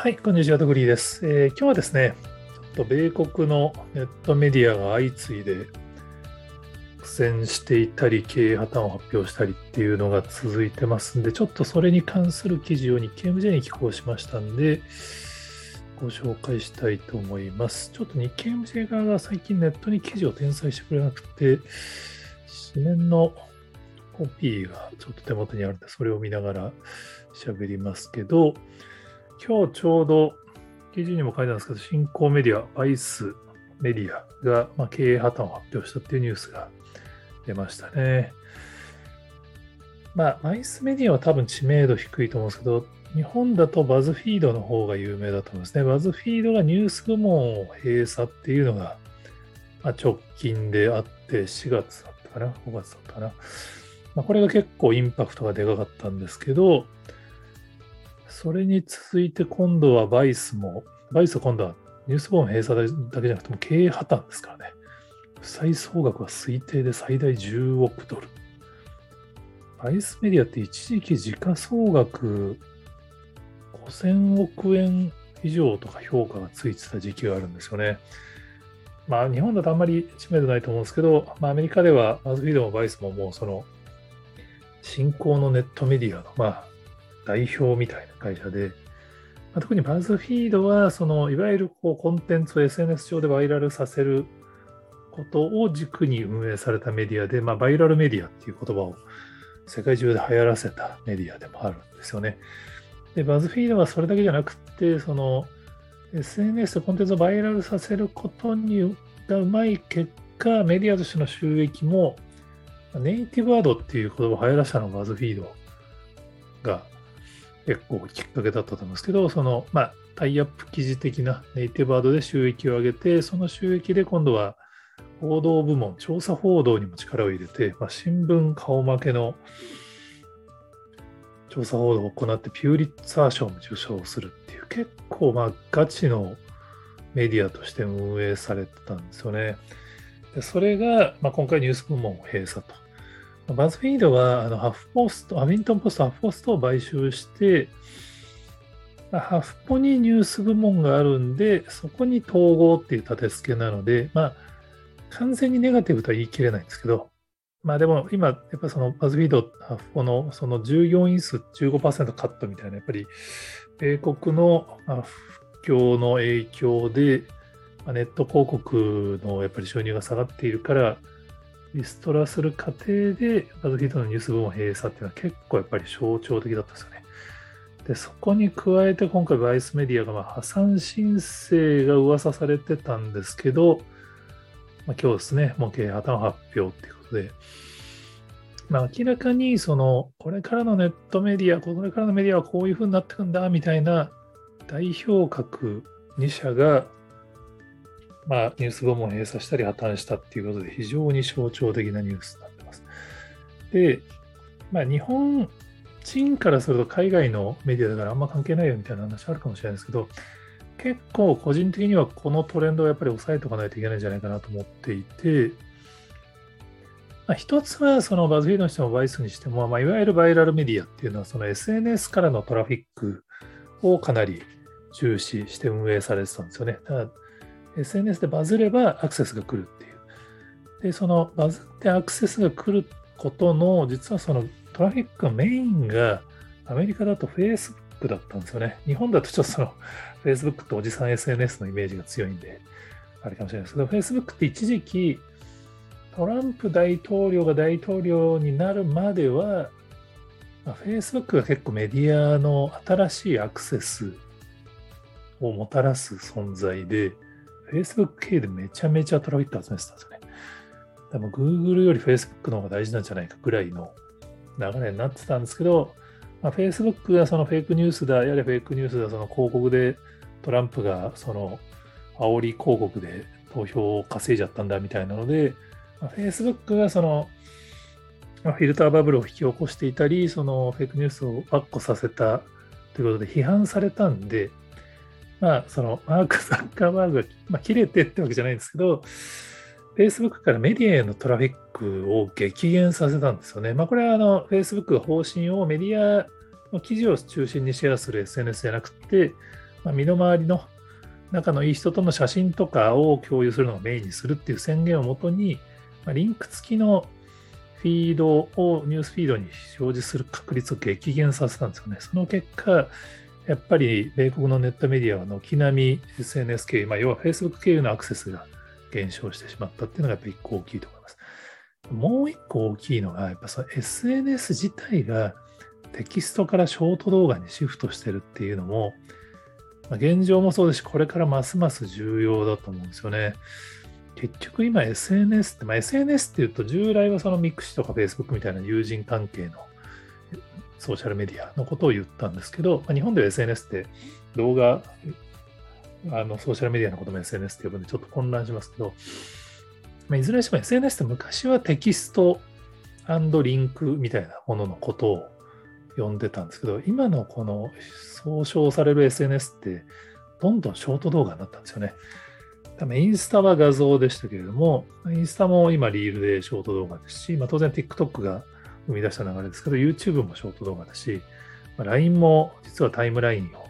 はい、こんにちは、トグリーです、えー今日はですね、ちょっと米国のネットメディアが相次いで苦戦していたり、経営破綻を発表したりっていうのが続いてますんで、ちょっとそれに関する記事を日経 MJ に寄稿しましたんで、ご紹介したいと思います。ちょっと日経 MJ 側が最近ネットに記事を転載してくれなくて、紙面のコピーがちょっと手元にあるんで、それを見ながら喋りますけど、今日ちょうど記事にも書いてあるんですけど、新興メディア、バイスメディアが、まあ、経営破綻を発表したっていうニュースが出ましたね。まあ、バイスメディアは多分知名度低いと思うんですけど、日本だとバズフィードの方が有名だと思いますね。バズフィードがニュース部門を閉鎖っていうのが、まあ、直近であって、4月だったかな、5月だったかな。まあ、これが結構インパクトがでかかったんですけど、それに続いて今度はバイスも、バイスは今度はニュースボーン閉鎖だけじゃなくても経営破綻ですからね。負債総額は推定で最大10億ドル。バイスメディアって一時期時価総額5000億円以上とか評価がついてた時期があるんですよね。まあ日本だとあんまり知名度ないと思うんですけど、まあアメリカではバズフィードもバイスももうその新興のネットメディアのまあ代表みたいな会社で、まあ、特にバズフィードはそのいわゆるこうコンテンツを SNS 上でバイラルさせることを軸に運営されたメディアで、まあ、バイラルメディアっていう言葉を世界中で流行らせたメディアでもあるんですよね。で、バズフィードはそれだけじゃなくて、その SNS でコンテンツをバイラルさせることにがうまい結果、メディアとしての収益もネイティブワードっていう言葉を流行らせたのがバズフィードが結構きっかけだったと思うんですけど、その、まあ、タイアップ記事的なネイティブワードで収益を上げて、その収益で今度は報道部門、調査報道にも力を入れて、まあ、新聞顔負けの調査報道を行って、ピューリッツァー賞も受賞するっていう、結構まあガチのメディアとして運営されてたんですよね。でそれが、まあ、今回ニュース部門を閉鎖と。バズフィードはあのハフポスト、アビントンポスト、ハフポストを買収して、ハフポにニュース部門があるんで、そこに統合っていう立て付けなので、まあ、完全にネガティブとは言い切れないんですけど、まあでも今、やっぱそのバズフィード、ハフポのその従業員数15%カットみたいな、やっぱり米国の不況の影響で、ネット広告のやっぱり収入が下がっているから、リストラする過程で、バズフィードのニュース部門閉鎖っていうのは結構やっぱり象徴的だったんですよね。で、そこに加えて今回バイスメディアがま破産申請が噂されてたんですけど、まあ、今日ですね、もう経営破綻発表っていうことで、まあ、明らかにその、これからのネットメディア、これからのメディアはこういうふうになってくんだみたいな代表格2社がまあ、ニュース部門閉鎖したり破綻したっていうことで非常に象徴的なニュースになってます。で、まあ、日本人からすると海外のメディアだからあんま関係ないよみたいな話あるかもしれないですけど、結構個人的にはこのトレンドをやっぱり抑えておかないといけないんじゃないかなと思っていて、まあ、一つはそのバズフィードにしてもバイスにしても、まあ、いわゆるバイラルメディアっていうのはその SNS からのトラフィックをかなり重視して運営されてたんですよね。だから SNS でバズればアクセスが来るっていう。で、そのバズってアクセスが来ることの、実はそのトラフィックのメインがアメリカだと Facebook だったんですよね。日本だとちょっとその Facebook っておじさん SNS のイメージが強いんで、あれかもしれないですけど、Facebook って一時期トランプ大統領が大統領になるまでは、まあ、Facebook が結構メディアの新しいアクセスをもたらす存在で、Facebook 系でめちゃめちゃトラフィック集めてたんですよね。でも Google より Facebook の方が大事なんじゃないかぐらいの流れになってたんですけど、まあ、Facebook がそのフェイクニュースだ、やれフェイクニュースだ、その広告でトランプがその煽り広告で投票を稼いじゃったんだみたいなので、まあ、Facebook がその、フィルターバブルを引き起こしていたり、そのフェイクニュースをバッコさせたということで批判されたんで、まあ、そのマーク・ザッカーバーグが、まあ、切れてってわけじゃないんですけど、Facebook からメディアへのトラフィックを激減させたんですよね。まあ、これはあの Facebook が方針をメディアの記事を中心にシェアする SNS じゃなくて、まあ、身の回りの仲のいい人との写真とかを共有するのをメインにするっていう宣言をもとに、まあ、リンク付きのフィードをニュースフィードに表示する確率を激減させたんですよね。その結果、やっぱり米国のネットメディアは軒並み SNS 経由、まあ、要は Facebook 経由のアクセスが減少してしまったっていうのがやっぱり一個大きいと思います。もう一個大きいのが、やっぱその SNS 自体がテキストからショート動画にシフトしてるっていうのも、まあ、現状もそうですし、これからますます重要だと思うんですよね。結局今 SNS って、まあ、SNS っていうと従来はそのミクシとか Facebook みたいな友人関係のソーシャルメディアのことを言ったんですけど、まあ、日本では SNS って動画、あのソーシャルメディアのことも SNS って呼ぶんでちょっと混乱しますけど、まあ、いずれにしても SNS って昔はテキストリンクみたいなもののことを呼んでたんですけど、今のこの総称される SNS ってどんどんショート動画になったんですよね。多分インスタは画像でしたけれども、インスタも今リールでショート動画ですし、まあ、当然 TikTok が生み出した流れですけど、YouTube もショート動画だし、まあ、LINE も実はタイムラインを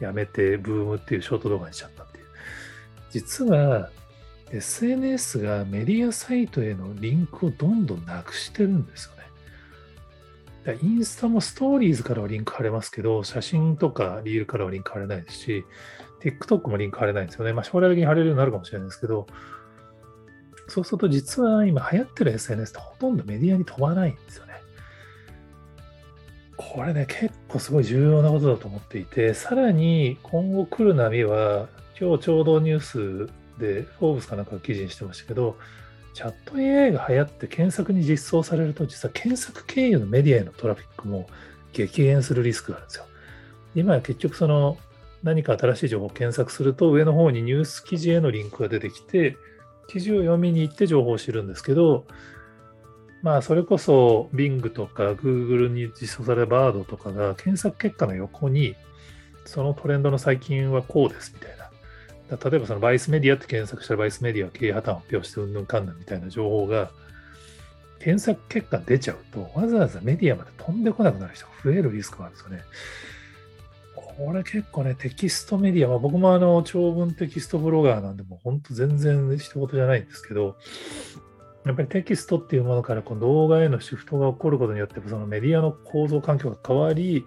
やめてブームっていうショート動画にしちゃったっていう。実は SNS がメディアサイトへのリンクをどんどんなくしてるんですよね。インスタもストーリーズからはリンク貼れますけど、写真とかリールからはリンク貼れないですし、TikTok もリンク貼れないんですよね。まあ将来的に貼れるようになるかもしれないですけど、そうすると実は今流行ってる SNS ってほとんどメディアに飛ばないんですよね。これね、結構すごい重要なことだと思っていて、さらに今後来る波は、今日ちょうどニュースで、フォーブスかなんか記事にしてましたけど、チャット AI が流行って検索に実装されると、実は検索経由のメディアへのトラフィックも激減するリスクがあるんですよ。今は結局その何か新しい情報を検索すると上の方にニュース記事へのリンクが出てきて、記事を読みに行って情報を知るんですけど、まあそれこそ Bing とか Google に実装された Bard とかが検索結果の横にそのトレンドの最近はこうですみたいな。例えばそのバイスメディアって検索したらバイスメディアは経営破綻を発表してうんぬんかんぬんみたいな情報が検索結果出ちゃうとわざわざメディアまで飛んでこなくなる人が増えるリスクがあるんですよね。これ結構ね、テキストメディア、まあ、僕もあの長文テキストブロガーなんで、もう本当全然他人事じゃないんですけど、やっぱりテキストっていうものからこの動画へのシフトが起こることによって、そのメディアの構造環境が変わり、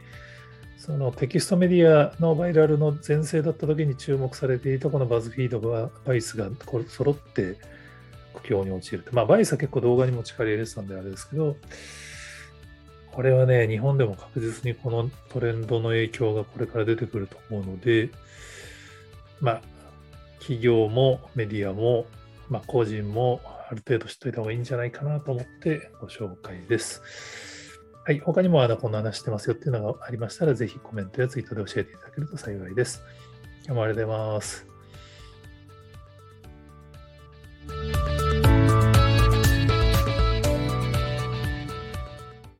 そのテキストメディアのバイラルの全盛だった時に注目されていたこのバズフィードが、バイスが揃って苦境に陥ると。まあ、バイスは結構動画にも力入れてたんであれですけど、これはね、日本でも確実にこのトレンドの影響がこれから出てくると思うので、まあ、企業もメディアも、まあ、個人もある程度知っておいた方がいいんじゃないかなと思ってご紹介です。はい、他にもあのこんな話してますよっていうのがありましたら、ぜひコメントやツイートで教えていただけると幸いです。今日もありがとうございます。